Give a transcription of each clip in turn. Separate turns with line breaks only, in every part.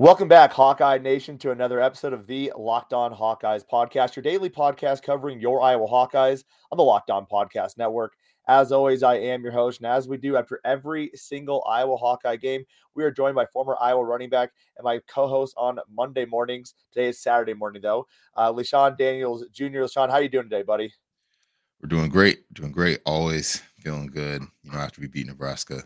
Welcome back, Hawkeye Nation, to another episode of the Locked On Hawkeyes podcast, your daily podcast covering your Iowa Hawkeyes on the Locked On Podcast Network. As always, I am your host, and as we do after every single Iowa Hawkeye game, we are joined by former Iowa running back and my co-host on Monday mornings. Today is Saturday morning, though. Uh, Daniels Jr. LeShun, how you doing today, buddy?
We're doing great, doing great. Always feeling good. You know, after we beat Nebraska,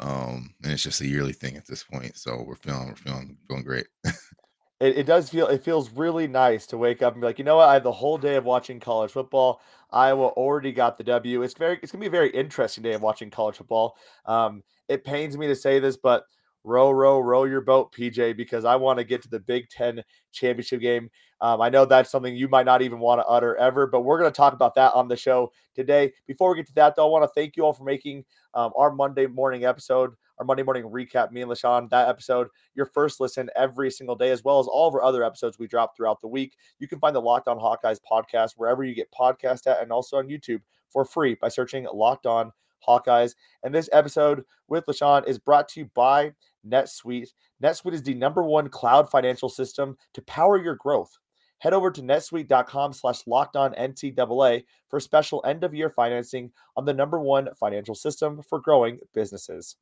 um, and it's just a yearly thing at this point. So we're feeling, we're feeling, feeling great.
it, it does feel it feels really nice to wake up and be like, you know what? I have the whole day of watching college football. Iowa already got the W. It's very it's gonna be a very interesting day of watching college football. Um, it pains me to say this, but row, row, row your boat, PJ, because I want to get to the Big Ten championship game. Um, I know that's something you might not even want to utter ever, but we're going to talk about that on the show today. Before we get to that, though, I want to thank you all for making um, our Monday morning episode, our Monday morning recap, me and LeShun, that episode, your first listen every single day, as well as all of our other episodes we drop throughout the week. You can find the Locked On Hawkeyes podcast wherever you get podcast at and also on YouTube for free by searching Locked On Hawkeyes. And this episode with LeShun is brought to you by NetSuite. NetSuite is the number one cloud financial system to power your growth. Head over to netsuite.com slash locked on NCAA for special end of year financing on the number one financial system for growing businesses.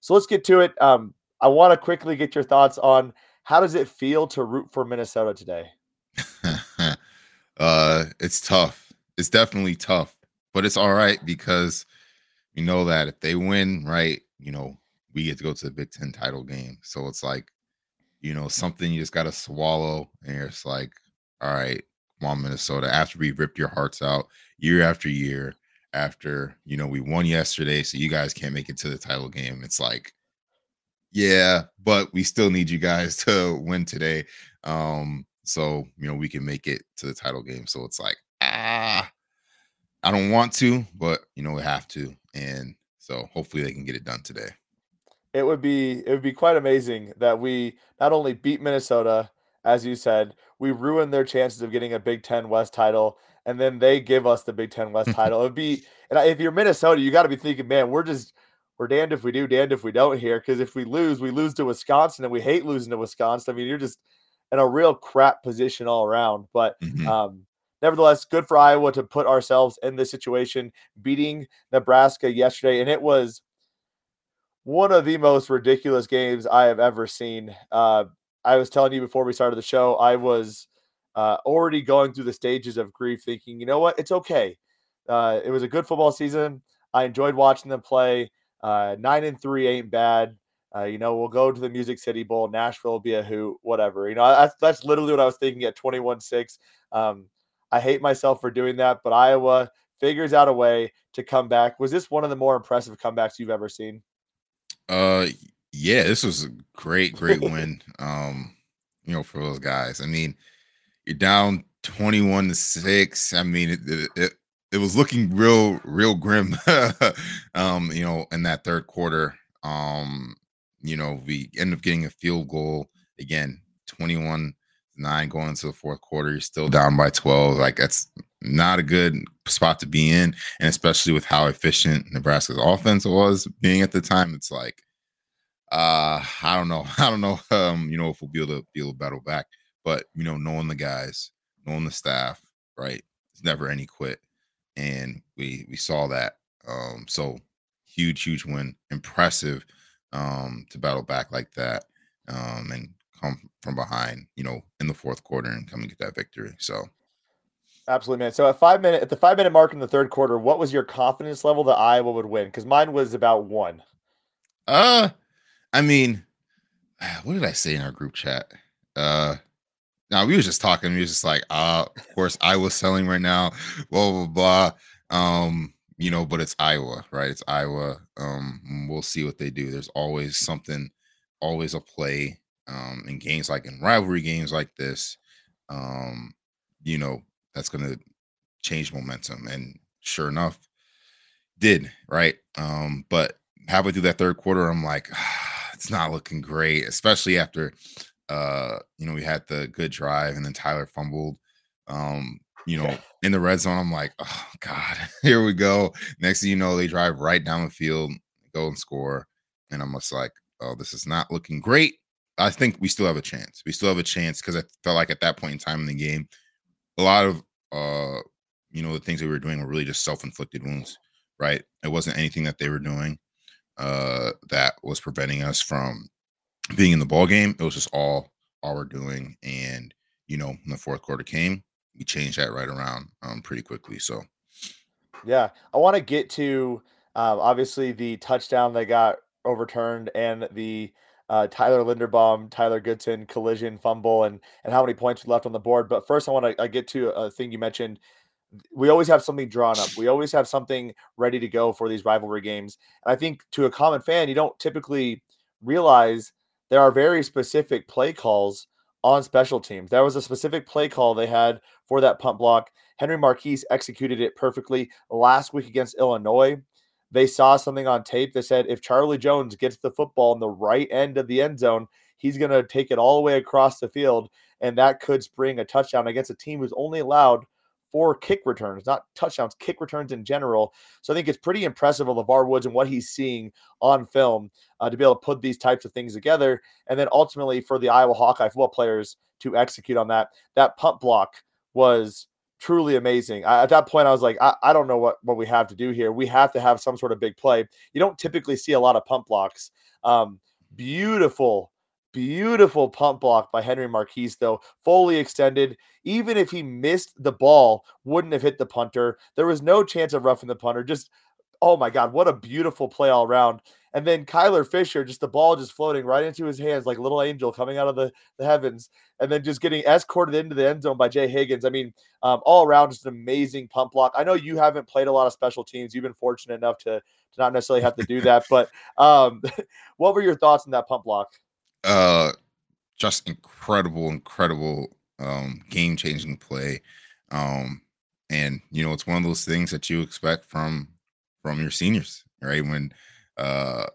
So let's get to it. Um, I want to quickly get your thoughts on how does it feel to root for Minnesota today?
uh, it's tough. It's definitely tough, but it's all right because we know that if they win, right, you know, we get to go to the Big Ten title game. So it's like, you know, something you just got to swallow. And it's like, all right, come on, Minnesota. After we ripped your hearts out year after year, after, you know, we won yesterday, so you guys can't make it to the title game. It's like, yeah, but we still need you guys to win today. Um, so, you know, we can make it to the title game. So it's like, ah, I don't want to, but, you know, we have to. And so hopefully they can get it done today
it would be it would be quite amazing that we not only beat Minnesota, as you said, we ruined their chances of getting a Big Ten West title, and then they give us the Big Ten West title. It would be, and if you're Minnesota, you got to be thinking, man, we're just we're damned if we do, damned if we don't here. Because if we lose, we lose to Wisconsin, and we hate losing to Wisconsin. I mean, you're just in a real crap position all around. But mm-hmm. um, nevertheless, good for Iowa to put ourselves in this situation, beating Nebraska yesterday, and it was one of the most ridiculous games I have ever seen. Uh, I was telling you before we started the show, I was uh, already going through the stages of grief, thinking, you know what, it's okay. Uh, it was a good football season. I enjoyed watching them play. Uh, nine and three ain't bad. Uh, you know, we'll go to the Music City Bowl. Nashville will be a hoot, whatever. You know, that's, that's literally what I was thinking at 21 6. Um, I hate myself for doing that, but Iowa figures out a way to come back. Was this one of the more impressive comebacks you've ever seen?
Uh, yeah, this was a great, great win. Um, you know, for those guys. I mean, you're down 21 to six. I mean, it, it, it, it was looking real, real grim. um, you know, in that third quarter. Um, you know, we end up getting a field goal again, 21 9 going into the fourth quarter. You're still down by 12. Like that's not a good spot to be in, and especially with how efficient Nebraska's offense was being at the time, it's like, uh, I don't know, I don't know, um, you know, if we'll be able to be able to battle back, but you know, knowing the guys, knowing the staff, right, it's never any quit, and we we saw that, um, so huge, huge win, impressive, um, to battle back like that, um, and come from behind, you know, in the fourth quarter and come and get that victory. So
Absolutely, man. So at five minute at the five minute mark in the third quarter, what was your confidence level that Iowa would win? Because mine was about one.
Uh, I mean, what did I say in our group chat? Uh, now we was just talking. We was just like, uh, of course, Iowa's selling right now. Blah blah blah. Um, you know, but it's Iowa, right? It's Iowa. Um, we'll see what they do. There's always something always a play um, in games like in rivalry games like this. Um, you know, that's going to change momentum. And sure enough, did right. Um, but halfway through that third quarter, I'm like, ah, it's not looking great, especially after uh, you know, we had the good drive and then Tyler fumbled. Um, you know, in the red zone, I'm like, oh God, here we go. Next thing you know, they drive right down the field, go and score. And I'm just like, oh, this is not looking great. I think we still have a chance. We still have a chance because I felt like at that point in time in the game, a lot of uh, you know, the things that we were doing were really just self-inflicted wounds, right? It wasn't anything that they were doing uh that was preventing us from being in the ball game. It was just all all we're doing. And you know, when the fourth quarter came, we changed that right around um pretty quickly. So
yeah, I want to get to um, obviously the touchdown that got overturned and the uh, Tyler Linderbaum, Tyler Goodson collision fumble, and and how many points left on the board. But first, I want to get to a thing you mentioned. We always have something drawn up. We always have something ready to go for these rivalry games. And I think to a common fan, you don't typically realize there are very specific play calls on special teams. There was a specific play call they had for that punt block. Henry Marchese executed it perfectly last week against Illinois. They saw something on tape that said if Charlie Jones gets the football in the right end of the end zone, he's going to take it all the way across the field, and that could spring a touchdown against a team who's only allowed four kick returns, not touchdowns, kick returns in general. So I think it's pretty impressive of LeVar Woods and what he's seeing on film uh, to be able to put these types of things together. And then ultimately for the Iowa Hawkeye football players to execute on that. That punt block was truly amazing. I, at that point, I was like, I, I, don't know what, what we have to do here. We have to have some sort of big play. You don't typically see a lot of punt blocks. Um, beautiful, beautiful punt block by Henry Marchese, though, fully extended. Even if he missed the ball, wouldn't have hit the punter. There was no chance of roughing the punter. Just, oh my God, what a beautiful play all around. And then Kyler Fisher, just the ball just floating right into his hands like little angel coming out of the, the heavens, and then just getting escorted into the end zone by Jay Higgins. I mean, um, all around, just an amazing punt block. I know you haven't played a lot of special teams. You've been fortunate enough to, to not necessarily have to do that, but um, what were your thoughts on that punt block?
Uh, just incredible, incredible, um, game changing play. Um, and you know, it's one of those things that you expect from from your seniors, right? When uh,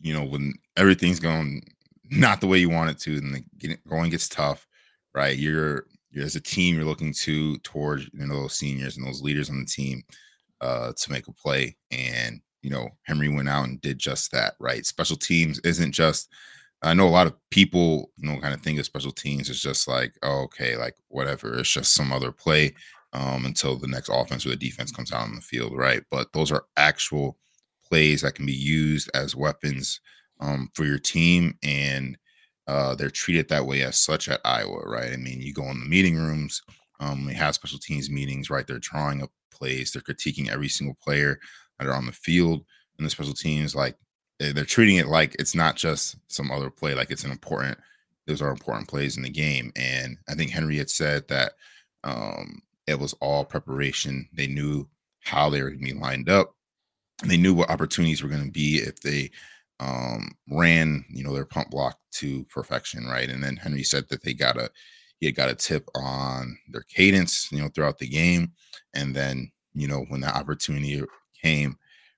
you know, when everything's going not the way you want it to, and the going gets tough, right? You're, you're as a team, you're looking to towards you know those seniors and those leaders on the team uh, to make a play, and you know Henry went out and did just that, right? Special teams isn't just I know a lot of people, you know, kind of think of special teams as just like, oh, okay, like whatever, it's just some other play um, until the next offense or the defense comes out on the field, right? But those are actual plays that can be used as weapons um, for your team, and uh, they're treated that way as such at Iowa, right? I mean, you go in the meeting rooms, um, they have special teams meetings, right? They're drawing up plays, they're critiquing every single player that are on the field, and the special teams like they're treating it like it's not just some other play, like it's an important. Those are important plays in the game, and I think Henry had said that um, it was all preparation. They knew how they were going to be lined up they knew what opportunities were going to be if they um, ran, you know, their punt block to perfection, right? And then Henry said that they got a he had got a tip on their cadence, you know, throughout the game, and then you know when that opportunity came,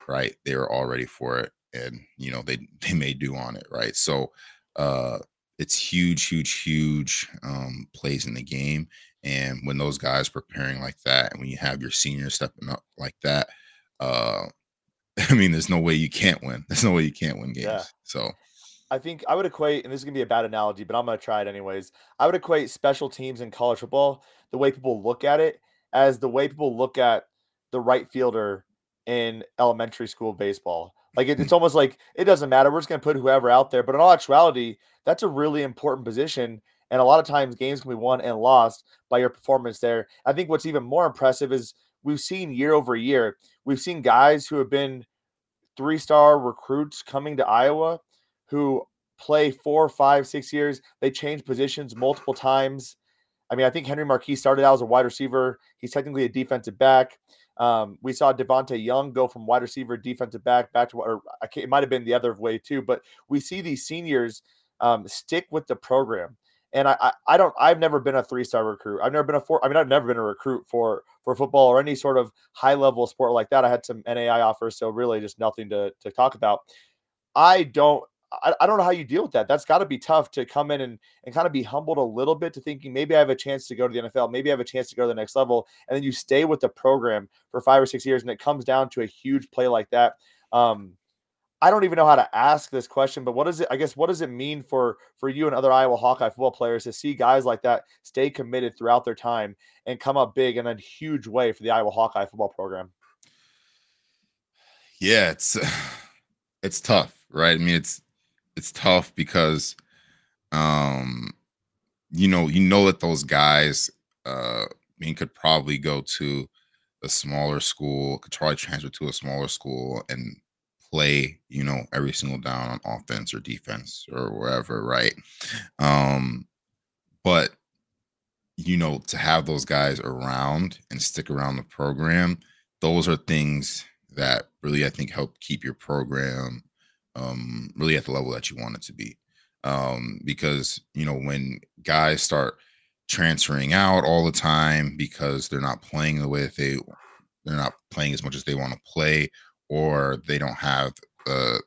right, they were all ready for it, and you know they they made do on it, right? So uh, it's huge, huge, huge um, plays in the game, and when those guys preparing like that, and when you have your seniors stepping up like that, uh, I mean, there's no way you can't win. There's no way you can't win games. Yeah. So
I think I would equate, and this is gonna be a bad analogy, but I'm gonna try it anyways. I would equate special teams in college football, the way people look at it, as the way people look at the right fielder in elementary school baseball. Like it, it's almost like it doesn't matter. We're just gonna put whoever out there. But in all actuality, that's a really important position. And a lot of times games can be won and lost by your performance there. I think what's even more impressive is we've seen year over year, we've seen guys who have been three star recruits coming to Iowa who play four, five, six years. They change positions multiple times. I mean, I think Henry Marchese started out as a wide receiver. He's technically a defensive back. Um, we saw Devonte Young go from wide receiver, defensive back, back to or it might have been the other way too. But we see these seniors um, stick with the program. And I, I, I don't I've never been a three star recruit. I've never been a four. I mean I've never been a recruit for for football or any sort of high level sport like that. I had some NAI offers, so really just nothing to to talk about. I don't I, I don't know how you deal with that. That's got to be tough to come in and, and kind of be humbled a little bit to thinking maybe I have a chance to go to the NFL, maybe I have a chance to go to the next level, and then you stay with the program for five or six years, and it comes down to a huge play like that. Um, I don't even know how to ask this question, but what does it? I guess what does it mean for for you and other Iowa Hawkeye football players to see guys like that stay committed throughout their time and come up big in a huge way for the Iowa Hawkeye football program?
Yeah, it's it's tough, right? I mean, it's it's tough because um you know you know that those guys uh I mean could probably go to a smaller school could to transfer to a smaller school and play you know every single down on offense or defense or wherever right um but you know to have those guys around and stick around the program those are things that really i think help keep your program um, really at the level that you want it to be. Um, because you know when guys start transferring out all the time because they're not playing the way that they they're not playing as much as they want to play, or they don't have the,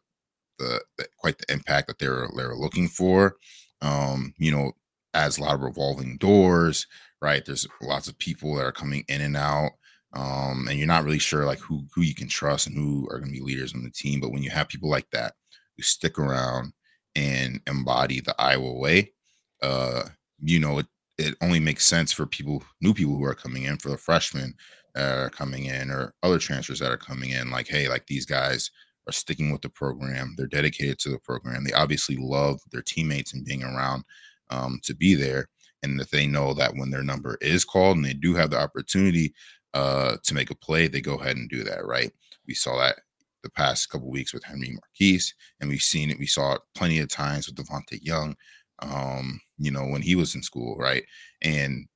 the, the quite the impact that they're they're looking for. Um, you know, as a lot of revolving doors, right? There's lots of people that are coming in and out um, and you're not really sure like who who you can trust and who are going to be leaders on the team. But when you have people like that who stick around and embody the Iowa way, uh, you know it it only makes sense for people, new people who are coming in, for the freshmen that are coming in, or other transfers that are coming in. Like, hey, like these guys are sticking with the program. They're dedicated to the program. They obviously love their teammates and being around um, to be there and that they know that when their number is called and they do have the opportunity uh, to make a play, they go ahead and do that, right? We saw that the past couple weeks with Henry Marchese, and we've seen it. We saw it plenty of times with Devontae Young, um, you know, when he was in school, right? And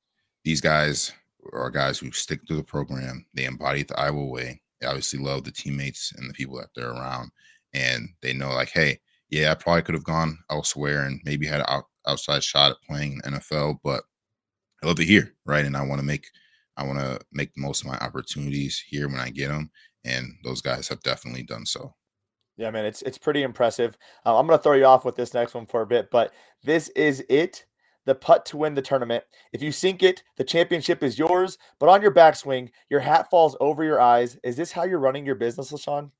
these guys are guys who stick to the program. They embody the Iowa way. They obviously love the teammates and the people that they're around, and they know, like, hey, yeah, I probably could have gone elsewhere and maybe had an out, outside shot at playing NFL, but I love it here, right? And I want to make I want to make the most of my opportunities here when I get them, and those guys have definitely done so.
Yeah, man, it's it's pretty impressive. Uh, I'm going to throw you off with this next one for a bit, but this is it. The putt to win the tournament. If you sink it, the championship is yours. But on your backswing, your hat falls over your eyes. Is this how you're running your business, LeShun?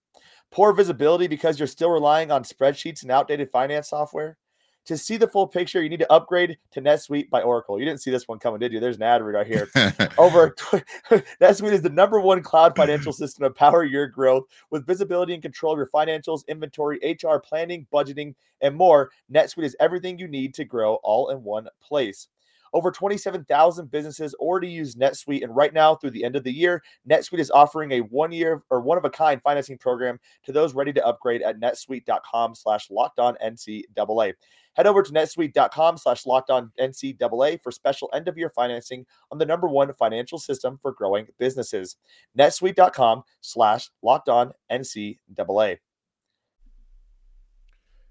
Poor visibility because you're still relying on spreadsheets and outdated finance software. To see the full picture, you need to upgrade to NetSuite by Oracle. You didn't see this one coming, did you? There's an ad read right here. Over NetSuite is the number one cloud financial system to power your growth with visibility and control of your financials, inventory, HR, planning, budgeting, and more. NetSuite is everything you need to grow all in one place. Over 27,000 businesses already use NetSuite, and right now, through the end of the year, NetSuite is offering a one-year or one-of-a-kind financing program to those ready to upgrade at netsuite.com/slash locked on NCAA. Head over to netsuite.com slash locked on NCAA for special end of year financing on the number one financial system for growing businesses. netsuite.com slash locked on NCAA.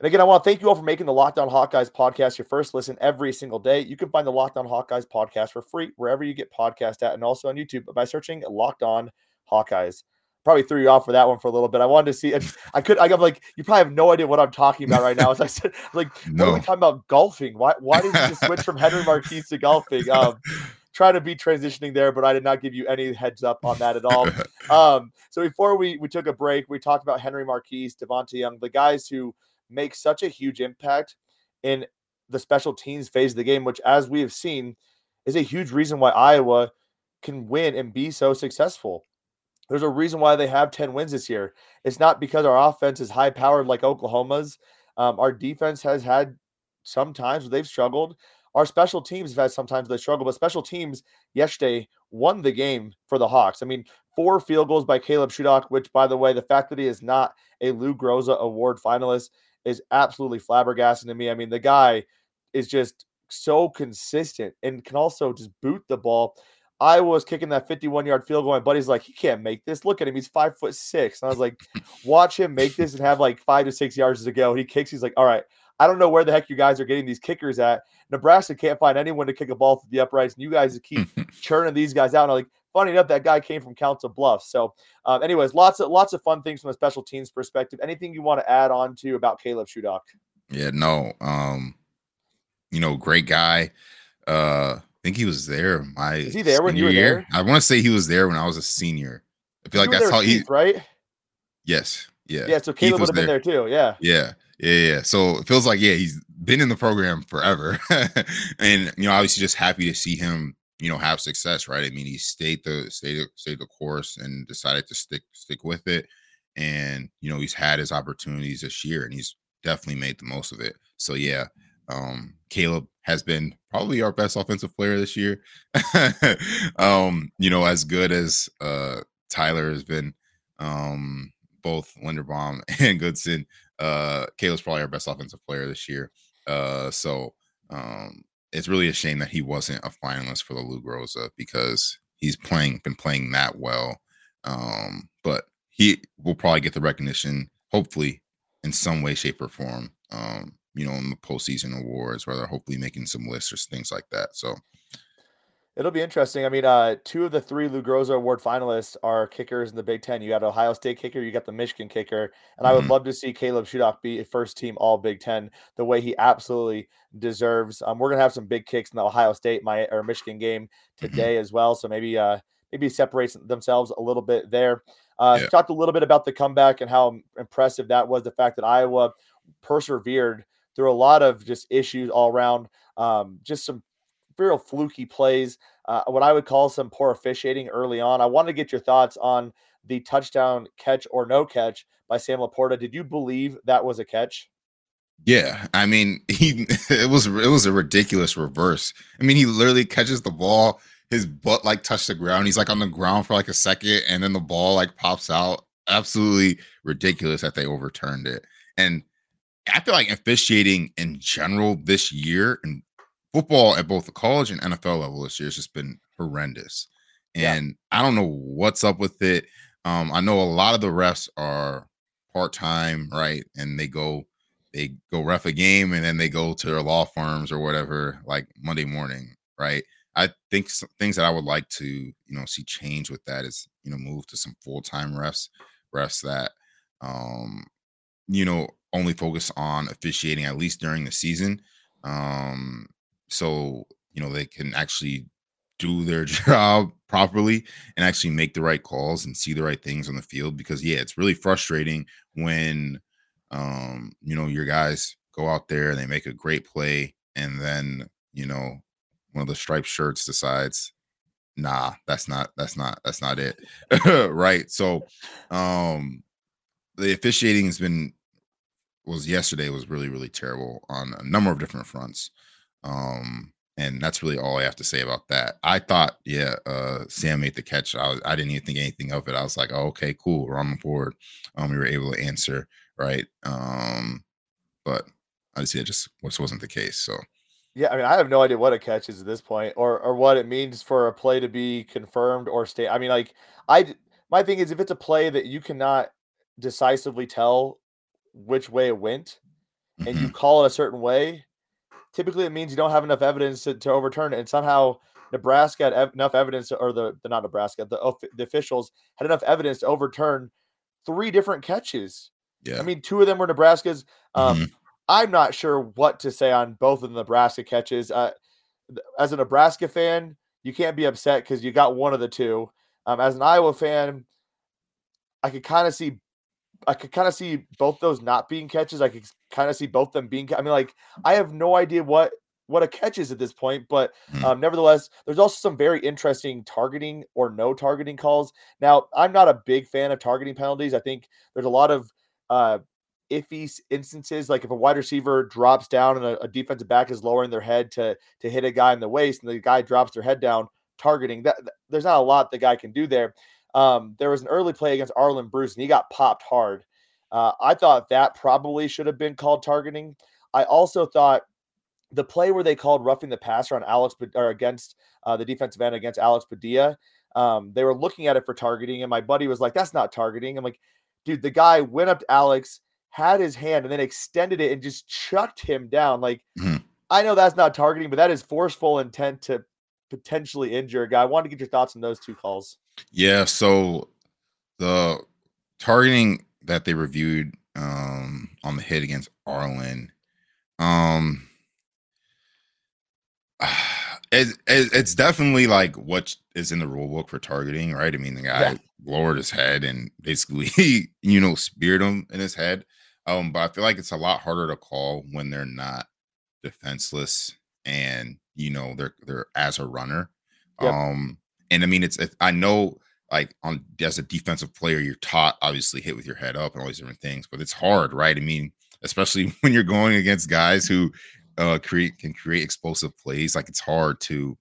And again, I want to thank you all for making the Locked On Hawkeyes podcast your first listen every single day. You can find the Locked On Hawkeyes podcast for free wherever you get podcast at and also on YouTube by searching Locked On Hawkeyes probably threw you off for that one for a little bit. I wanted to see. I could. I'm like, you probably have no idea what I'm talking about right now. As I said, like, no. what are we talking about? Golfing? Why? Why did you just switch from Henry Marchese to golfing? Um, trying to be transitioning there, but I did not give you any heads up on that at all. Um, so before we we took a break, we talked about Henry Marchese, Devontae Young, the guys who make such a huge impact in the special teams phase of the game, which, as we have seen, is a huge reason why Iowa can win and be so successful. There's a reason why they have 10 wins this year. It's not because our offense is high powered like Oklahoma's. Um, our defense has had some times where they've struggled. Our special teams have had sometimes they struggle, but special teams yesterday won the game for the Hawks. I mean, four field goals by Caleb Shudak, which, by the way, the fact that he is not a Lou Groza Award finalist is absolutely flabbergasting to me. I mean, the guy is just so consistent and can also just boot the ball. I was kicking that 51 yard field goal. My buddy's like, he can't make this. Look at him. He's five foot six. And I was like, watch him make this and have like five to six yards to go. He kicks. He's like, all right, I don't know where the heck you guys are getting these kickers at. Nebraska can't find anyone to kick a ball through the uprights, and you guys keep churning these guys out. And I'm like, funny enough, that guy came from Council Bluffs. So, um, anyways, lots of lots of fun things from a special teams perspective. Anything you want to add on to about Caleb Shudak?
Yeah, no. Um, you know, great guy. Uh, I think he was there. My
is he there when you were year. there?
I want to say he was there when I was a senior. I feel like that's how he
right.
Yes. Yeah.
Yeah. So Caleb would have been there too. Yeah.
Yeah. Yeah. Yeah. So it feels like yeah he's been in the program forever, and you know obviously just happy to see him you know have success. Right. I mean he stayed the stayed stayed the course and decided to stick stick with it, and you know he's had his opportunities this year and he's definitely made the most of it. So yeah, um, Caleb has been probably our best offensive player this year. um, you know, as good as uh, Tyler has been, um, both Linderbaum and Goodson. Uh, Caleb's probably our best offensive player this year. Uh, so um, it's really a shame that he wasn't a finalist for the Lou Groza because he's playing been playing that well. Um, but he will probably get the recognition, hopefully, in some way, shape, or form. Um, you know, in the postseason awards, where they're hopefully making some lists or things like that. So
it'll be interesting. I mean, uh, two of the three Lou Groza Award finalists are kickers in the Big Ten. You got Ohio State kicker, you got the Michigan kicker, and I would mm-hmm. love to see Caleb Shudak be a first team All Big Ten the way he absolutely deserves. Um, we're gonna have some big kicks in the Ohio State my or Michigan game mm-hmm. today mm-hmm. as well, so maybe uh maybe separates themselves a little bit there. Uh, yeah. Talked a little bit about the comeback and how impressive that was. The fact that Iowa persevered through a lot of just issues all around. Um, just some real fluky plays. Uh, what I would call some poor officiating early on. I want to get your thoughts on the touchdown catch or no catch by Sam LaPorta. Did you believe that was a catch?
Yeah, I mean, he it was it was a ridiculous reverse. I mean, he literally catches the ball, his butt like touched the ground. He's like on the ground for like a second, and then the ball like pops out. Absolutely ridiculous that they overturned it. And I feel like officiating in general this year and football at both the college and NFL level this year has just been horrendous. And yeah. I don't know what's up with it. Um, I know a lot of the refs are part time, right? And they go they go ref a game and then they go to their law firms or whatever like Monday morning, right? I think some things that I would like to, you know, see change with that is, you know, move to some full time refs, refs that, um, you know, only focus on officiating at least during the season. Um, so you know they can actually do their job properly and actually make the right calls and see the right things on the field because yeah it's really frustrating when um you know your guys go out there and they make a great play and then you know one of the striped shirts decides nah that's not that's not that's not it. Right? So um the officiating has been was yesterday was really really terrible on a number of different fronts um and that's really all I have to say about that. I thought, yeah, uh, Sam made the catch. I, was, I didn't even think anything of it. I was like, oh, okay, cool. We're on the board. Um, we were able to answer, right? Um, but obviously, it just wasn't the case. So,
yeah, I mean, I have no idea what a catch is at this point, or or what it means for a play to be confirmed or stay. I mean, like, I my thing is, if it's a play that you cannot decisively tell which way it went, and mm-hmm. you call it a certain way, typically it means you don't have enough evidence to, to overturn it. And somehow Nebraska had ev- enough evidence, or the, the not Nebraska, the, the officials had enough evidence to overturn three different catches. Yeah. I mean, two of them were Nebraska's. Um, mm-hmm. I'm not sure what to say on both of the Nebraska catches. Uh, as a Nebraska fan, you can't be upset because you got one of the two. Um, as an Iowa fan, I could kind of see I could kind of see both those not being catches. I could kind of see both them being. I mean, like I have no idea what what a catch is at this point. But
Mm.
um, nevertheless, there's also some very interesting targeting or no targeting calls. Now, I'm not a big fan of targeting penalties. I think there's a lot of uh, iffy instances, like if a wide receiver drops down and a, a defensive back is lowering their head to to hit a guy in the waist, and the guy drops their head down, targeting. That there's not a lot the guy can do there. Um, there was an early play against Arland Bruce, and he got popped hard. Uh, I thought that probably should have been called targeting. I also thought the play where they called roughing the passer on Alex or against uh, the defensive end against Alex Padilla, um, they were looking at it for targeting, and my buddy was like, "That's not targeting." I'm like, "Dude, the guy went up to Alex, had his hand, and then extended it and just chucked him down." Like,
Mhm.
I know that's not targeting, but that is forceful intent to potentially injure a guy. I wanted to get your thoughts on those two calls.
Yeah, so the targeting that they reviewed um on the hit against Arland, um it, it, it's definitely like what is in the rule book for targeting, right? I mean, the guy
Yeah.
lowered his head and basically, you know, speared him in his head. Um, but I feel like it's a lot harder to call when they're not defenseless and you know they're they're as a runner.
Yep.
Um, and I mean, it's I know like on as a defensive player, you're taught obviously hit with your head up and all these different things, but it's hard, right? I mean, especially when you're going against guys who uh create can create explosive plays. Like it's hard to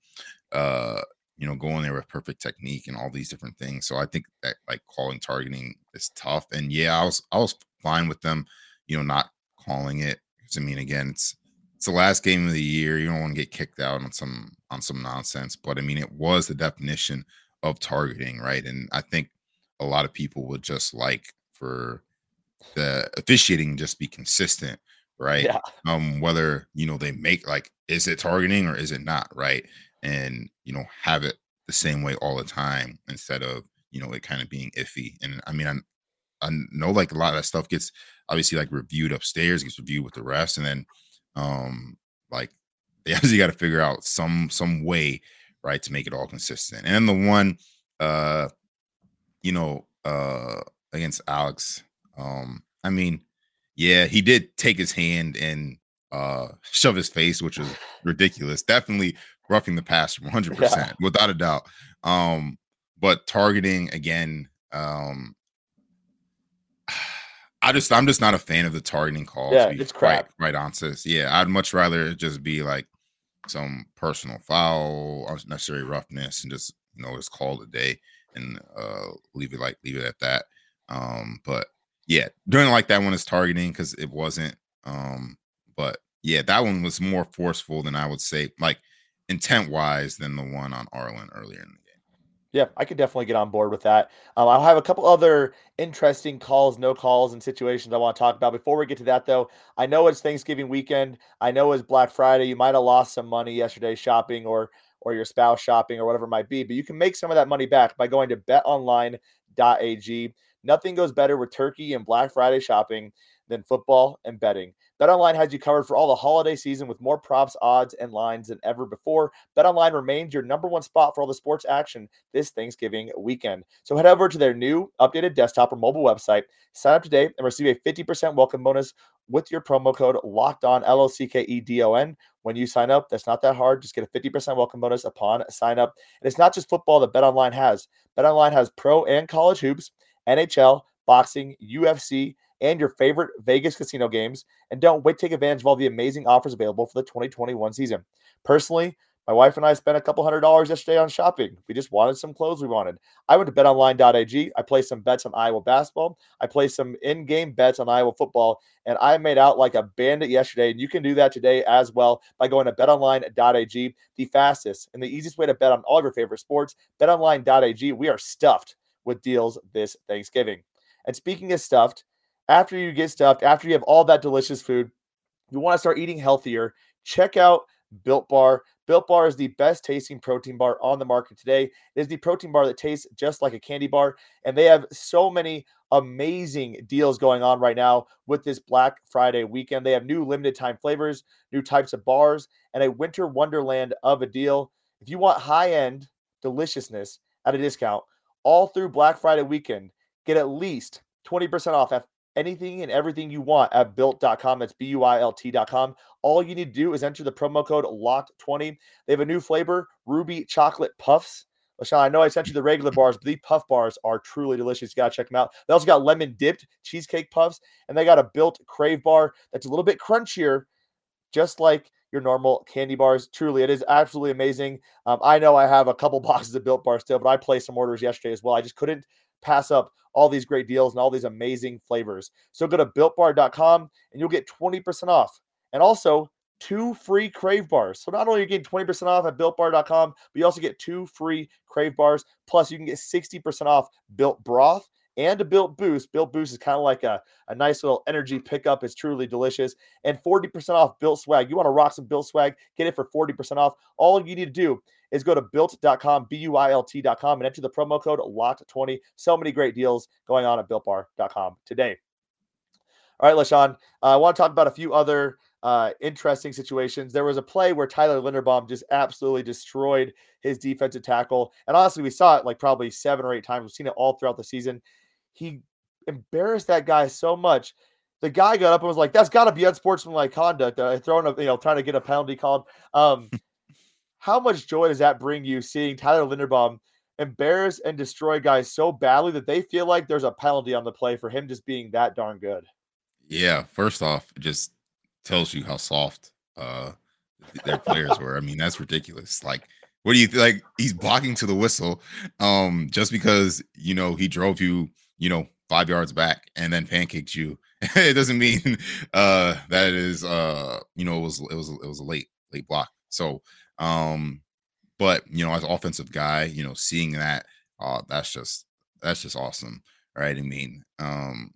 uh you know go in there with perfect technique and all these different things. So I think that like calling targeting is tough. And yeah, I was I was fine with them, you know, not calling it. Because I mean, again, it's it's the last game of the year. You don't want to get kicked out on some on some nonsense. But I mean, it was the definition of targeting, right? And I think a lot of people would just like for the officiating just be consistent, right?
Yeah.
Um, whether you know they make like is it targeting or is it not, right? And you know, have it the same way all the time instead of you know it kind of being iffy. And I mean, I, I know like a lot of that stuff gets obviously like reviewed upstairs, gets reviewed with the refs, and then um like they obviously got to figure out some some way right to make it all consistent. And then the one uh you know uh against Alex um I mean yeah he did take his hand and uh shove his face which was ridiculous definitely roughing the passer 100%
Yeah.
without a doubt um but targeting again um I just I'm just not a fan of the targeting calls.
Yeah, it's crap.
Right on sis. Yeah, I'd much rather just be like some personal foul, unnecessary roughness, and just you know just call it a day and uh leave it like leave it at that. Um, but yeah, doing like that one is targeting because it wasn't. Um, but yeah, that one was more forceful than I would say, like intent wise, than the one on Arland earlier in the.
Yeah, I could definitely get on board with that. Um, I'll have a couple other interesting calls, no calls, and situations I want to talk about. Before we get to that, though, I know it's Thanksgiving weekend. I know it's Black Friday. You might have lost some money yesterday shopping or or your spouse shopping or whatever it might be, but you can make some of that money back by going to betonline.ag. Nothing goes better with turkey and Black Friday shopping than football and betting. BetOnline has you covered for all the holiday season with more props, odds, and lines than ever before. BetOnline remains your number one spot for all the sports action this Thanksgiving weekend. So head over to their new updated desktop or mobile website, sign up today, and receive a 50% welcome bonus with your promo code locked on L O C K E D O N. When you sign up, that's not that hard. Just get a 50% welcome bonus upon sign up. And it's not just football that BetOnline has. BetOnline has pro and college hoops, NHL, boxing, UFC, and your favorite Vegas casino games. And don't wait to take advantage of all the amazing offers available for the 2021 season. Personally, my wife and I spent a couple hundred dollars yesterday on shopping. We just wanted some clothes we wanted. I went to betonline.ag. I placed some bets on Iowa basketball. I placed some in game bets on Iowa football, and I made out like a bandit yesterday. And you can do that today as well by going to betonline.ag, the fastest and the easiest way to bet on all of your favorite sports. Betonline.ag. We are stuffed with deals this Thanksgiving. And speaking of stuffed, after you get stuffed, after you have all that delicious food, you want to start eating healthier. Check out Built Bar. Built Bar is the best tasting protein bar on the market today. It is the protein bar that tastes just like a candy bar. And they have so many amazing deals going on right now with this Black Friday weekend. They have new limited time flavors, new types of bars, and a winter wonderland of a deal. If you want high end deliciousness at a discount all through Black Friday weekend, get at least 20% off anything and everything you want at built.com. That's B U I L T.com. All you need to do is enter the promo code LOCKED20. They have a new flavor, Ruby Chocolate Puffs. LeShun, I know I sent you the regular bars, but the puff bars are truly delicious. You got to check them out. They also got lemon dipped cheesecake puffs, and they got a built crave bar that's a little bit crunchier, just like your normal candy bars. Truly, it is absolutely amazing. Um, I know I have a couple boxes of built bars still, but I placed some orders yesterday as well. I just couldn't pass up all these great deals and all these amazing flavors. So go to builtbar.com and you'll get 20% off. And also, two free crave bars. So not only are you getting 20% off at builtbar.com, but you also get two free crave bars. Plus, you can get 60% off built broth and a built boost. Built boost is kind of like a, a nice little energy pickup. It's truly delicious. And 40% off built swag. You want to rock some built swag? Get it for 40% off. All you need to do is go to built.com, B U I L T.com, and enter the promo code LOCKED20. So many great deals going on at builtbar.com today. All right, LeShun, uh, I want to talk about a few other uh, interesting situations. There was a play where Tyler Linderbaum just absolutely destroyed his defensive tackle. And honestly, we saw it like probably seven or eight times. We've seen it all throughout the season. He embarrassed that guy so much. The guy got up and was like, "That's got to be unsportsmanlike conduct." Uh, throwing a, you know, trying to get a penalty called. Um, how much joy does that bring you seeing Tyler Linderbaum embarrass and destroy guys so badly that they feel like there's a penalty on the play for him just being that darn good?
Yeah, first off, it just tells you how soft uh their players were. I mean, that's ridiculous. Like, what do you like? He's blocking to the whistle, um, just because you know he drove you, you know, five yards back and then pancaked you. it doesn't mean uh that is uh you know it was it was it was a late late block. So um, but you know, as offensive guy, you know, seeing that, uh, that's just that's just awesome, right? I mean, um,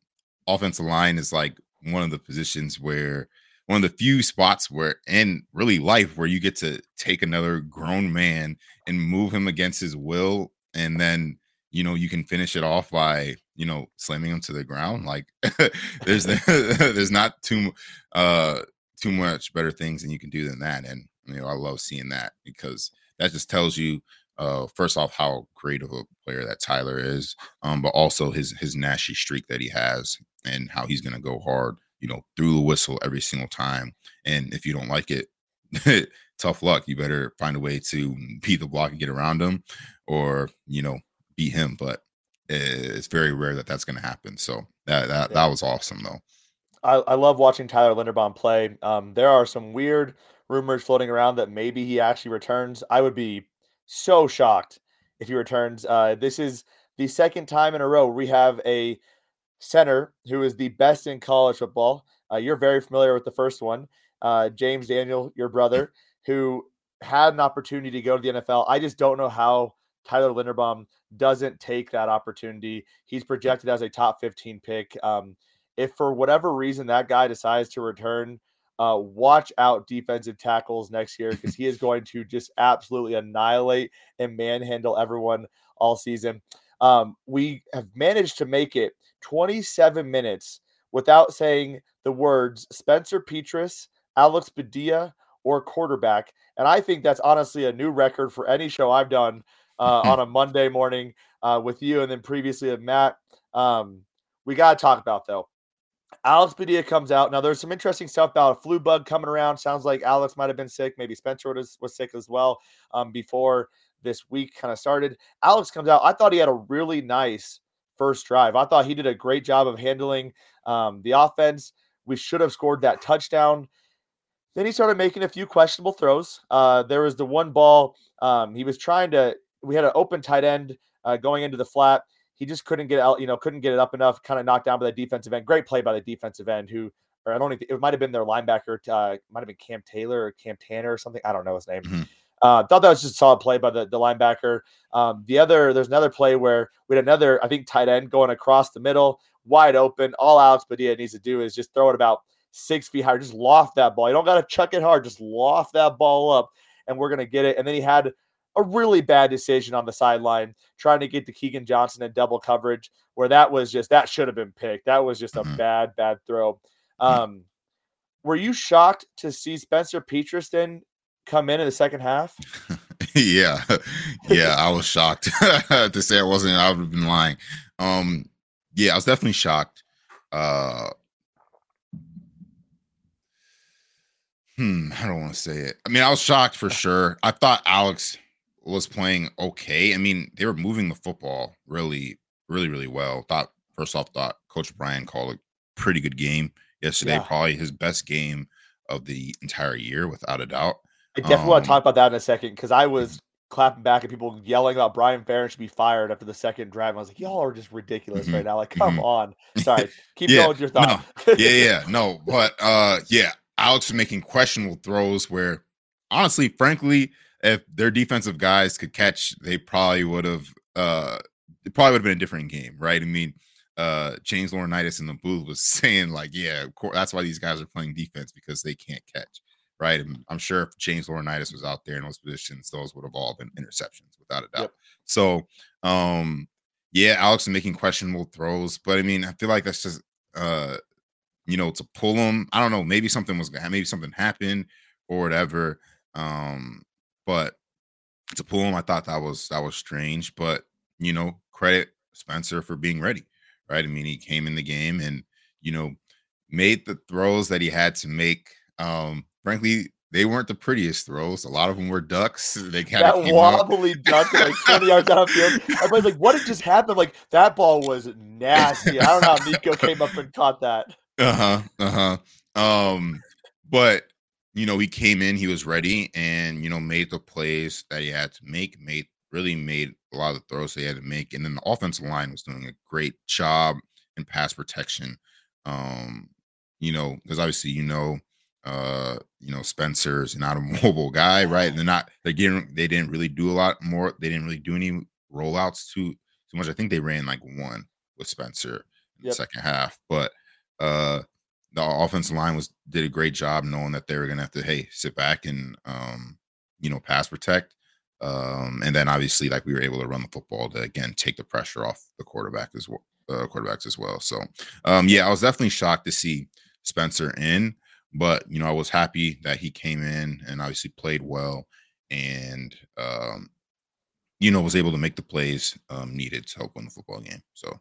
offensive line is like one of the positions where one of the few spots where in really life where you get to take another grown man and move him against his will and then you know you can finish it off by you know slamming him to the ground like there's there's not too uh too much better things than you can do than that and you know, I love seeing that because that just tells you uh, first off how great of a player that Tyler is, um, but also his his nasty streak that he has and how he's gonna go hard, you know, through the whistle every single time. And if you don't like it, tough luck. You better find a way to beat the block and get around him, or you know, beat him. But it's very rare that that's gonna happen. So that that yeah. that was awesome though.
I, I love watching Tyler Linderbaum play. Um, there are some weird rumors floating around that maybe he actually returns. I would be so shocked if he returns. Uh, this is the second time in a row we have a center who is the best in college football. Uh, you're very familiar with the first one, uh, James Daniel, your brother, who had an opportunity to go to the NFL. I just don't know how Tyler Linderbaum doesn't take that opportunity. He's projected as a top 15 pick. Um, if for whatever reason that guy decides to return, uh, watch out defensive tackles next year because he is going to just absolutely annihilate and manhandle everyone all season. Um, we have managed to make it 27 minutes without saying the words Spencer Petras, Alex Padilla, or quarterback. And I think that's honestly a new record for any show I've done uh, on a Monday morning uh, with you and then previously with Matt. Um, we got to talk about, though, Alex Padilla comes out. Now, there's some interesting stuff about a flu bug coming around. Sounds like Alex might have been sick. Maybe Spencer was, was sick as well um, before this week kind of started. Alex comes out. I thought he had a really nice first drive. I thought he did a great job of handling um, the offense. We should have scored that touchdown. Then he started making a few questionable throws. Uh, there was the one ball um, he was trying to. We had an open tight end uh, going into the flat he just couldn't get out, you know, couldn't get it up enough, kind of knocked down by the defensive end. Great play by the defensive end, who, or I don't think it might have been their linebacker, uh, might have been Cam Taylor or Cam Tanner or something. I don't know his name. Mm-hmm. Uh, thought that was just a solid play by the, the linebacker. Um, the other, there's another play where we had another, I think, tight end going across the middle, wide open. All Alex Padilla needs to do is just throw it about six feet higher, just loft that ball. You don't got to chuck it hard, just loft that ball up, and we're going to get it. And then he had a really bad decision on the sideline, trying to get to Keagan Johnson in double coverage, where that was just that should have been picked. That was just a mm-hmm. bad, bad throw. Um, were you shocked to see Spencer Peterston come in in the second half?
yeah, yeah, I was shocked to say I wasn't. I would have been lying. Um, yeah, I was definitely shocked. uh hmm, I don't want to say it. I mean, I was shocked for sure. I thought Alex was playing okay. I mean, they were moving the football really, really, really well. Thought first off, thought Coach Brian called a pretty good game yesterday. Yeah. Probably his best game of the entire year, without a doubt.
I definitely um, want to talk about that in a second because I was clapping back at people yelling about Brian Ferentz should be fired after the second drive. I was like, y'all are just ridiculous mm-hmm. right now. Like, come mm-hmm. on. Sorry. Keep yeah, going with your thought.
No. yeah, yeah, no, but uh, yeah, Alex is making questionable throws where, honestly, frankly, if their defensive guys could catch, they probably would have. Uh, it probably would have been a different game, right? I mean, uh, James Laurinaitis in the booth was saying like, yeah, that's why these guys are playing defense because they can't catch, right? And I'm sure if James Laurinaitis was out there in those positions, those would have all been interceptions without a doubt. Yep. So, um, yeah, Alex is making questionable throws, but I mean, I feel like that's just, uh, you know, to pull them. I don't know, maybe something was maybe something happened or whatever. Um, but to pull him, I thought that was that was strange. But you know, credit Spencer for being ready, right? I mean, he came in the game and you know made the throws that he had to make. Um, frankly, they weren't the prettiest throws. A lot of them were ducks. They kind
that of wobbly duck like 20 yards downfield. Everybody's like, "What did just happen?" Like that ball was nasty. I don't know how Nico came up and caught that.
Uh huh. Uh huh. Um, but you know, he came in, he was ready, and you know, made the plays that he had to make. Made really made a lot of the throws he had to make, and then the offensive line was doing a great job in pass protection. Um, you know, because obviously, you know, uh, you know, Spencer's not a mobile guy, right? They're not. They're getting. They didn't really do a lot more. They didn't really do any rollouts too too much. I think they ran like one with Spencer in yep. the second half, but uh the offensive line was did a great job knowing that they were gonna have to hey sit back and um you know pass protect um and then obviously like we were able to run the football to again take the pressure off the quarterback as well uh, quarterbacks as well. So um yeah i was definitely shocked to see spencer in but you know i was happy that he came in and obviously played well and um you know was able to make the plays um needed to help win the football game. So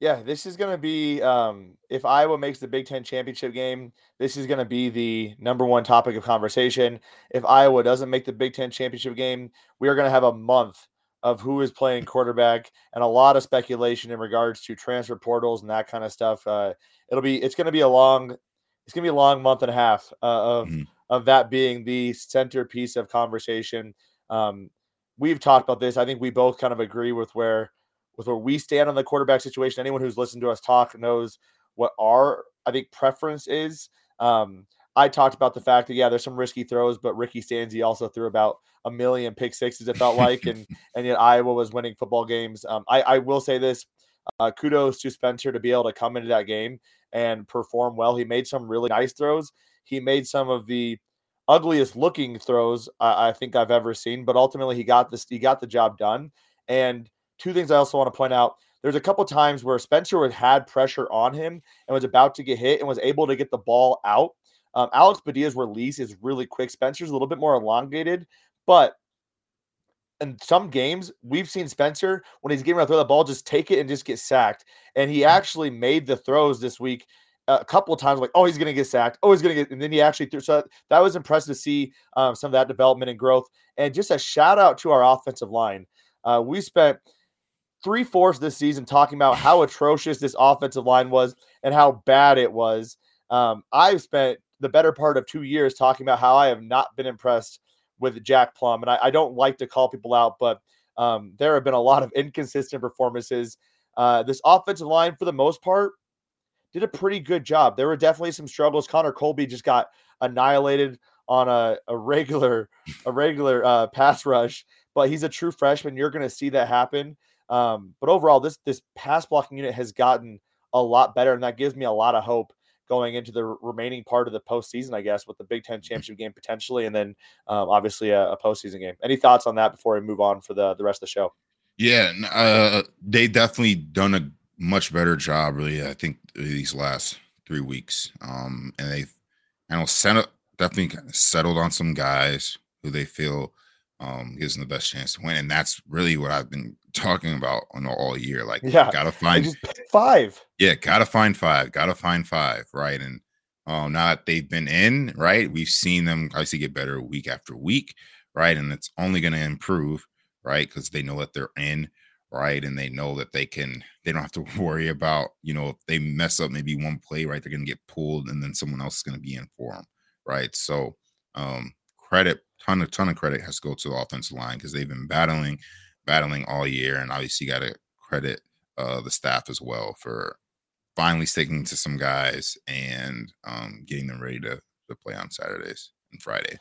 yeah, this is going to be um, if Iowa makes the Big Ten championship game, this is going to be the number one topic of conversation. If Iowa doesn't make the Big Ten championship game, we are going to have a month of who is playing quarterback and a lot of speculation in regards to transfer portals and that kind of stuff. Uh, it'll be it's going to be a long it's going to be a long month and a half uh, of mm-hmm. of that being the centerpiece of conversation. Um, we've talked about this. I think we both kind of agree with where with where we stand on the quarterback situation. Anyone who's listened to us talk knows what our I think preference is. Um, I talked about the fact that yeah, there's some risky throws, but Ricky Stanzi also threw about a million pick sixes. It felt like, and and yet Iowa was winning football games. Um, I, I will say this: uh, kudos to Spencer to be able to come into that game and perform well. He made some really nice throws. He made some of the ugliest looking throws I, I think I've ever seen, but ultimately he got this. He got the job done, and two things I also want to point out. There's a couple times where Spencer had pressure on him and was about to get hit and was able to get the ball out. Um, Alex Padilla's release is really quick. Spencer's a little bit more elongated, but in some games we've seen Spencer when he's getting to throw the ball, just take it and just get sacked. And he actually made the throws this week a couple of times, like, oh, he's going to get sacked. Oh, he's going to get, and then he actually threw. So that was impressive to see um, some of that development and growth. And just a shout out to our offensive line. Uh, we spent three fourths this season talking about how atrocious this offensive line was and how bad it was. Um, I've spent the better part of two years talking about how I have not been impressed with Jack Plumb, And I, I don't like to call people out, but um, there have been a lot of inconsistent performances. Uh, this offensive line, for the most part, did a pretty good job. There were definitely some struggles. Connor Colby just got annihilated on a, a regular a regular uh, pass rush, but he's a true freshman. You're going to see that happen. Um, but overall, this this pass blocking unit has gotten a lot better, and that gives me a lot of hope going into the remaining part of the postseason, I guess, with the Big Ten mm-hmm. championship game potentially, and then um, obviously a, a, postseason game. Any thoughts on that before we move on for the the rest of the show?
Yeah, uh, they definitely done a much better job. Really, I think these last three weeks, um, and they've, I know, settled, definitely settled on some guys who they feel um, gives them the best chance to win. And that's really what I've been talking about on all year. Like,
Yeah,
gotta find,
five.
yeah, gotta find five, gotta find five, right? And um, now that they've been in, right, we've seen them obviously get better week after week, right? And it's only going to improve, right? Because they know that they're in, right? And they know that they can, they don't have to worry about, you know, if they mess up maybe one play, right? They're going to get pulled and then someone else is going to be in for them, right? So, um, credit, ton of, ton of credit has to go to the offensive line because they've been battling, battling all year. And obviously, got to credit uh, the staff as well for finally sticking to some guys and um, getting them ready to, to play on Saturdays and Friday.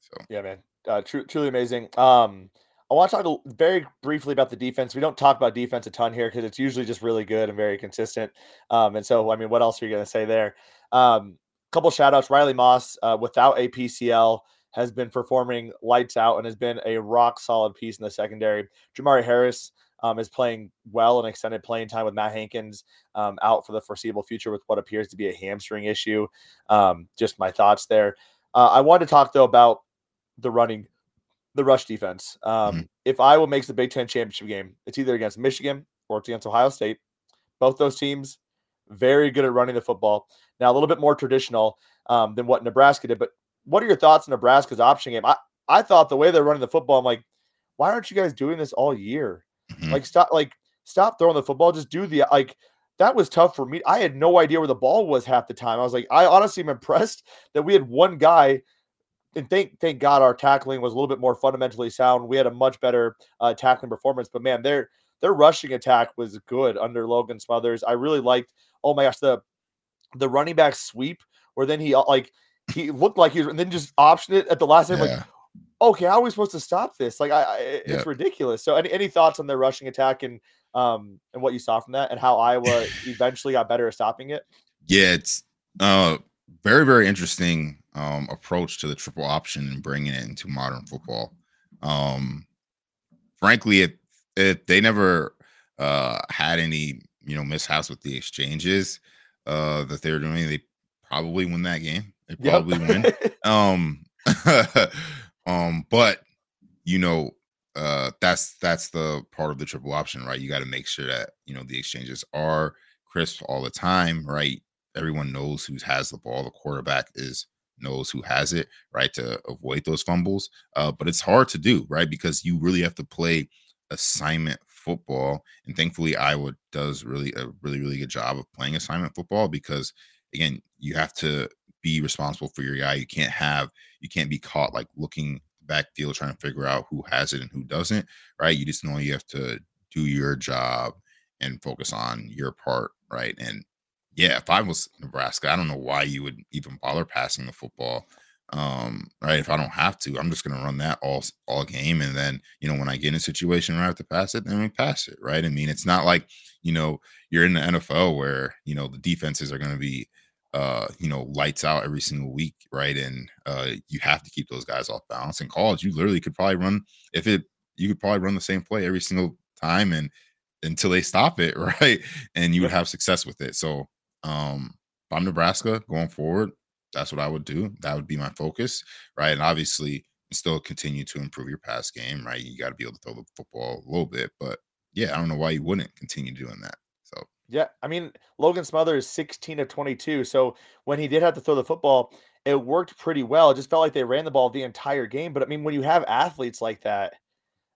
So
Yeah, man. Uh, tru- truly amazing. Um, I want to talk a very briefly about the defense. We don't talk about defense a ton here because it's usually just really good and very consistent. Um, and so, I mean, what else are you going to say there? Um, couple shout outs. Riley Moss, uh, without a PCL, has been performing lights out and has been a rock solid piece in the secondary. Jermari Harris um, is playing well and extended playing time with Matt Hankins um, out for the foreseeable future with what appears to be a hamstring issue. Um, just my thoughts there. Uh, I want to talk though about the running, the rush defense. Um,
Mhm.
If Iowa makes the Big Ten championship game, it's either against Michigan or it's against Ohio State. Both those teams very good at running the football. Now a little bit more traditional um, than what Nebraska did. But what are your thoughts on Nebraska's option game? I I thought the way they're running the football, I'm like, why aren't you guys doing this all year?
mhm.
Like stop, like stop throwing the football. Just do the like. That was tough for me. I had no idea where the ball was half the time. I was like, I honestly am impressed that we had one guy. And thank thank God our tackling was a little bit more fundamentally sound. We had a much better uh, tackling performance. But man, their their rushing attack was good under Logan Smothers. I really liked. Oh my gosh, the the running back sweep where then he uh, like he looked like he was and then just optioned it at the last time. Like okay, how are we supposed to stop this? Like, I, I it's
Yep.
ridiculous. So, any any thoughts on their rushing attack and um and what you saw from that, and how Iowa eventually got better at stopping it?
yeah, it's uh very very interesting um approach to the triple option and bringing it into modern football. Um, frankly, if if they never uh had any you know mishaps with the exchanges uh that they were doing, they probably win that game. They
Yep.
probably win. um um but you know uh that's that's the part of the triple option right? You got to make sure that you know the exchanges are crisp all the time right? Everyone knows who has the ball. The quarterback is knows who has it right to avoid those fumbles. Uh but it's hard to do right? Because you really have to play assignment football. And thankfully iowa does really a really really good job of playing assignment football because again you have to be responsible for your guy. You can't have you can't be caught like looking backfield trying to figure out who has it and who doesn't right? You just know you have to do your job and focus on your part right? And yeah if i was nebraska i don't know why you would even bother passing the football um right? If i don't have to i'm just to run that all all game and then you know when i get in a situation where i have to pass it then we pass it right? I mean it's not like you know you're in the nfl where you know the defenses are to be uh, you know, lights out every single week, right? And uh, you have to keep those guys off balance. In college, you literally could probably run if it, you could probably run the same play every single time, and until they stop it, right? And you would have success with it. So, um, if I'm Nebraska going forward, that's what I would do. That would be my focus, right? And obviously, still continue to improve your pass game, right? You got to be able to throw the football a little bit, but yeah, I don't know why you wouldn't continue doing that.
Yeah, I mean Logan Smothers 16 of 22. So when he did have to throw the football, it worked pretty well. It just felt like they ran the ball the entire game. But I mean, when you have athletes like that,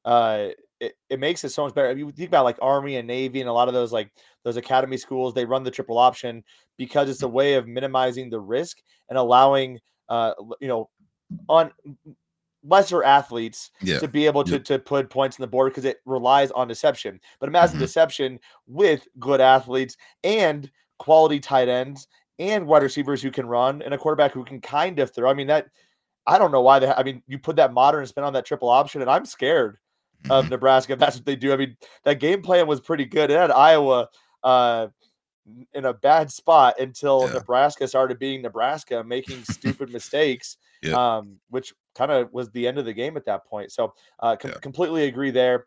uh, it, it makes it so much better. You think about like Army and Navy and a lot of those like those academy schools, they run the triple option because it's a way of minimizing the risk and allowing uh you know on lesser athletes
yeah,
to be able to,
Yep.
to put points on the board because it relies on deception. But imagine
Mhm.
deception with good athletes and quality tight ends and wide receivers who can run and a quarterback who can kind of throw. I mean, that I don't know why they. I mean, you put that modern spin on that triple option, and I'm scared of
Mhm.
Nebraska. If that's what they do. I mean, that game plan was pretty good. It had Iowa uh, in a bad spot until
Yeah.
Nebraska started being Nebraska, making stupid mistakes,
Yep.
um, which kind of was the end of the game at that point. So, uh, com-
Yeah.
completely agree there.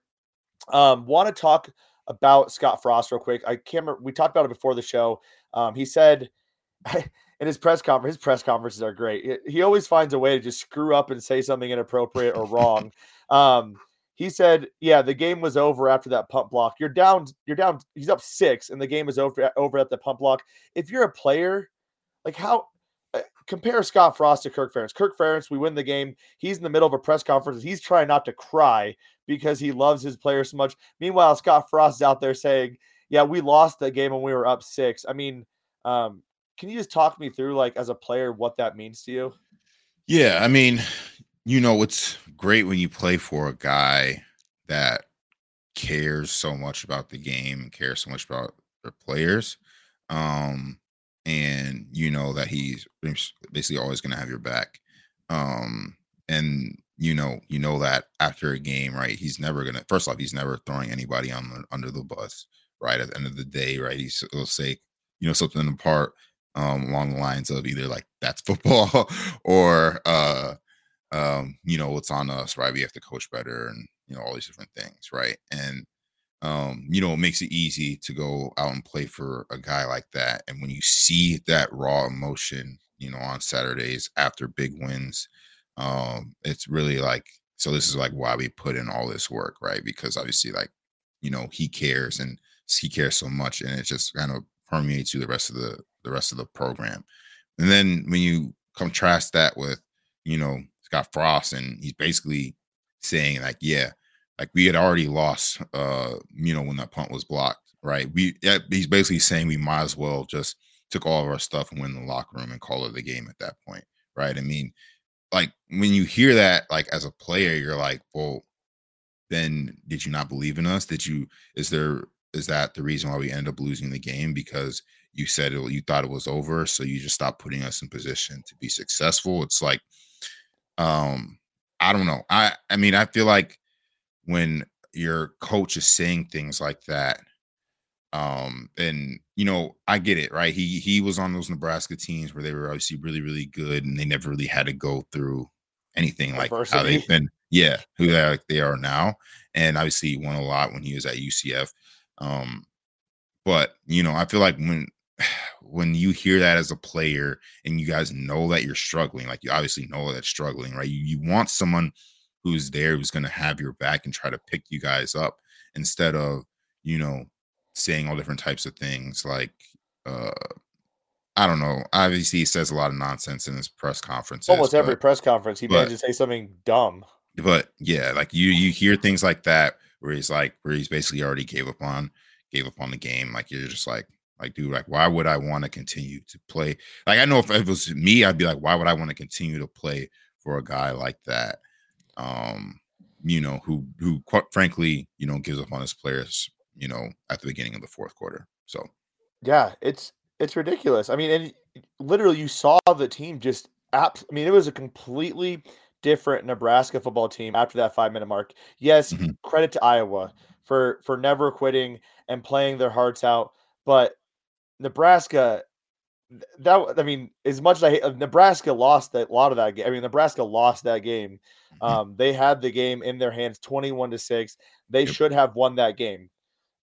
Um, Want to talk about Scott Frost real quick? I can't remember. We talked about it before the show. Um, he said. in his press conference, his press conferences are great. He always finds a way to just screw up and say something inappropriate or wrong. Um, he said, "Yeah, the game was over after that punt block. You're down. You're down. He's up six, and the game is over over at the punt block. If you're a player, like how compare Scott Frost to Kirk Ferentz. Kirk Ferentz, we win the game. He's in the middle of a press conference. He's trying not to cry because he loves his players so much. Meanwhile, Scott Frost is out there saying, "Yeah, we lost the game when we were up six. I mean, um, can you just talk me through, like, as a player, what that means to you?
Yeah, I mean, you know, it's great when you play for a guy that cares so much about the game and cares so much about their players. Um, and you know that he's basically always going to have your back. Um, and you know, you know that after a game, right? He's never gonna. First off, he's never throwing anybody on the, under the bus, right? At the end of the day, right? He'll say, you know, something apart um, along the lines of either like that's football or uh, um, you know, what's on us, right? We have to coach better and you know all these different things, right? And um, you know, it makes it easy to go out and play for a guy like that. And when you see that raw emotion, you know, on Saturdays after big wins, um, it's really like so. This is like why we put in all this work, right? Because obviously, like you know, he cares and he cares so much, and it just kind of permeates through the rest of the the rest of the program. And then when you contrast that with, you know, Scott Frost, and he's basically saying like, yeah, like we had already lost, uh, you know, when that punt was blocked, right? We he's basically saying we might as well just took all of our stuff and went in the locker room and call it the game at that point, right? I mean, like when you hear that, like as a player, you're like, well, then did you not believe in us? Did you? Is there? Is that the reason why we end up losing the game because you said it, you thought it was over, so you just stopped putting us in position to be successful? It's like, um, I don't know. I I mean, I feel like when your coach is saying things like that, um, and you know, I get it, right? He he was on those Nebraska teams where they were obviously really, really good, and they never really had to go through anything like Adversity. how they've been, yeah, who they are, they are now. And obviously, he won a lot when he was at UCF. Um, but you know, I feel like when when you hear that as a player and you guys know that you're struggling, like you obviously know that struggling, right? You, you want someone who's there who's going to have your back and try to pick you guys up instead of, you know, saying all different types of things like, uh, I don't know. Obviously, he says a lot of nonsense in his press conferences.
Almost every press conference, he manages to say something dumb.
But yeah, like you, you hear things like that where he's like, where he's basically already gave up on, gave up on the game. Like you're just like, like, dude, like, why would I want to continue to play? Like, I know if it was me, I'd be like, why would I want to continue to play for a guy like that? Um, you know, who who quite frankly, you know, gives up on his players, you know, at the beginning of the fourth quarter. So
yeah, it's it's ridiculous. I mean, and literally you saw the team just abs- I mean, it was a completely different Nebraska football team after that five minute mark. Yes, mm-hmm. credit to Iowa for for never quitting and playing their hearts out, but Nebraska, that I mean, as much as I hate, uh, Nebraska lost that a lot of that game. I mean, Nebraska lost that game. Mm-hmm. Um, they had the game in their hands, twenty-one to six. They should have won that game.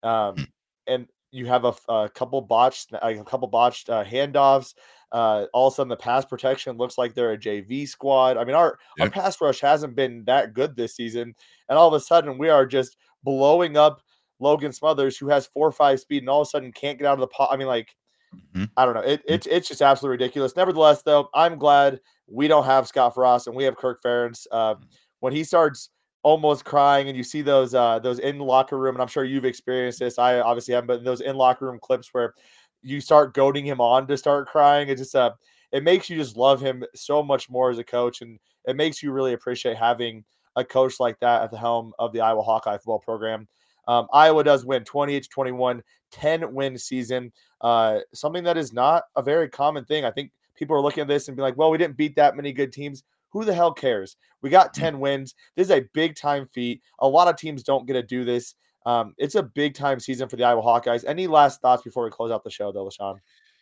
Um, mm. and you have a, a couple botched, a couple botched uh, handoffs. Uh, all of a sudden, the pass protection looks like they're a JV squad. I mean, our yep. our pass rush hasn't been that good this season, and all of a sudden, we are just blowing up Logan Smothers, who has four or five speed, and all of a sudden can't get out of the pot. I mean, like, mm-hmm. I don't know. It, mm-hmm. it's it's just absolutely ridiculous. Nevertheless, though, I'm glad we don't have Scott Frost and we have Kirk Ferentz. Uh, when he starts almost crying, and you see those uh, those in locker room, and I'm sure you've experienced this. I obviously haven't, but those in locker room clips where you start goading him on to start crying, it just uh, it makes you just love him so much more as a coach, and it makes you really appreciate having a coach like that at the helm of the Iowa Hawkeye football program. Um, Iowa does win 28 to 21, 10 win season. Uh, something that is not a very common thing. I think people are looking at this and be like, well, we didn't beat that many good teams. Who the hell cares? We got mm. 10 wins. This is a big time feat. A lot of teams don't get to do this. Um, it's a big time season for the Iowa Hawkeyes. Any last thoughts before we close out the show, though, LeShun?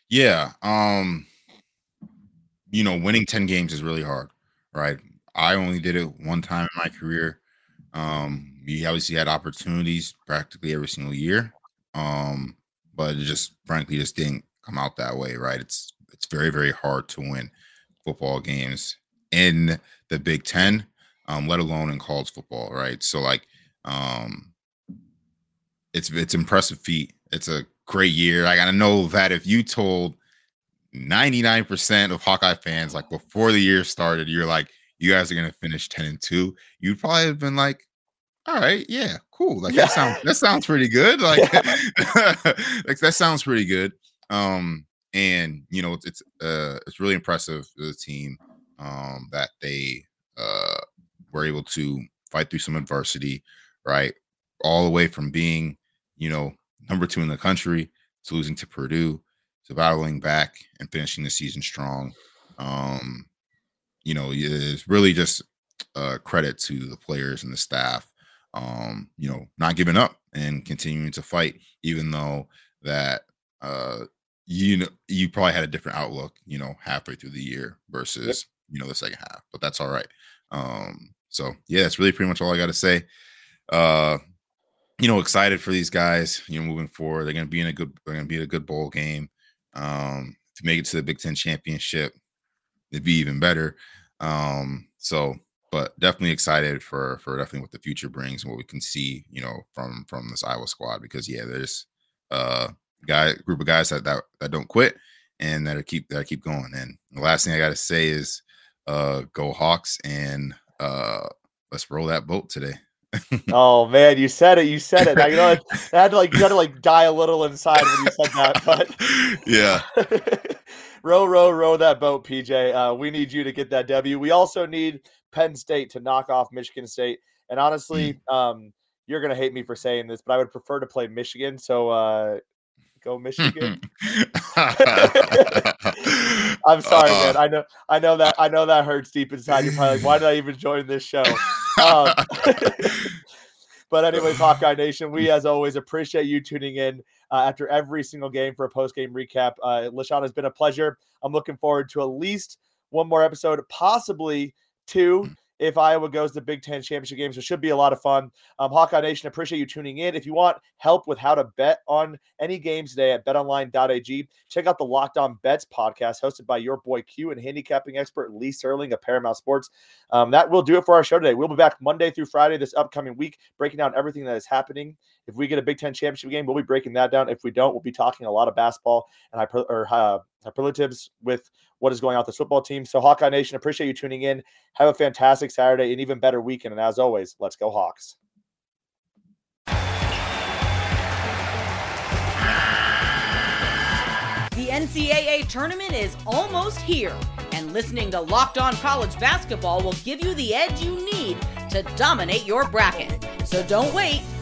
Yeah. Um, you know, winning 10 games is really hard, right? I only did it one time in my career. Um, we obviously had opportunities practically every single year, um, but it just frankly just didn't come out that way, right? It's it's very very hard to win football games in the Big Ten, um, let alone in college football, right? So like, um, it's it's impressive feat. It's a great year. I know that if you told 99% of Hawkeye fans, like before the year started, you're like, you guys are gonna finish 10 and 2, you'd probably have been like, all right, yeah, cool. Like yeah. that sounds that sounds pretty good. Like, yeah. like that sounds pretty good. Um, and you know, it's it's uh it's really impressive the team um that they uh were able to fight through some adversity, right? All the way from being, you know, number two in the country to losing to Purdue to battling back and finishing the season strong. Um, you know, it's really just a credit to the players and the staff. Um, you know, not giving up and continuing to fight, even though that uh you know you probably had a different outlook, you know, halfway through the year versus yep. you know the second half, but that's all right. Um, so yeah, that's really pretty much all I got to say. Uh, you know, excited for these guys. You know, moving forward, they're to be in a good, they're to be in a good bowl game. Um, to make it to the Big Ten championship, it'd be even better. Um, so, but definitely excited for for definitely what the future brings and what we can see, you know, from from this Iowa squad. Because yeah, there's uh guy group of guys that that, that don't quit and that keep that keep going. And the last thing I got to say is, uh, go Hawks and uh, let's roll that boat today
oh man, you said it. You said it. Now, you know, I had to like you had to like die a little inside when you said that. But
yeah,
row, row, row that boat, PJ. Uh, we need you to get that W. We also need Penn State to knock off Michigan State. And honestly, mm. um, you're gonna hate me for saying this, but I would prefer to play Michigan. So uh, go Michigan. I'm sorry, uh, man. I know, I know that, I know that hurts deep inside. You're probably like, why did I even join this show? Um, but anyways, Hawkeye Nation, we as always appreciate you tuning in uh, after every single game for a post game recap. Uh, LeShun has been a pleasure. I'm looking forward to at least one more episode, possibly two mm if Iowa goes to Big Ten championship games. It should be a lot of fun. Um, Hawkeye Nation, appreciate you tuning in. If you want help with how to bet on any games today at betonline.ag, check out the Locked On Bets podcast hosted by your boy Q and handicapping expert Lee Serling of Paramount Sports. Um, that will do it for our show today. We'll be back Monday through Friday this upcoming week, breaking down everything that is happening. If we get a Big Ten championship game, we'll be breaking that down. If we don't, we'll be talking a lot of basketball and hyper, or, uh, superlatives with what is going on with the football team. So, Hawkeye Nation, appreciate you tuning in. Have a fantastic Saturday and even better weekend. And as always, let's go Hawks.
The NCAA tournament is almost here, and listening to Locked On College Basketball will give you the edge you need to dominate your bracket. So don't wait.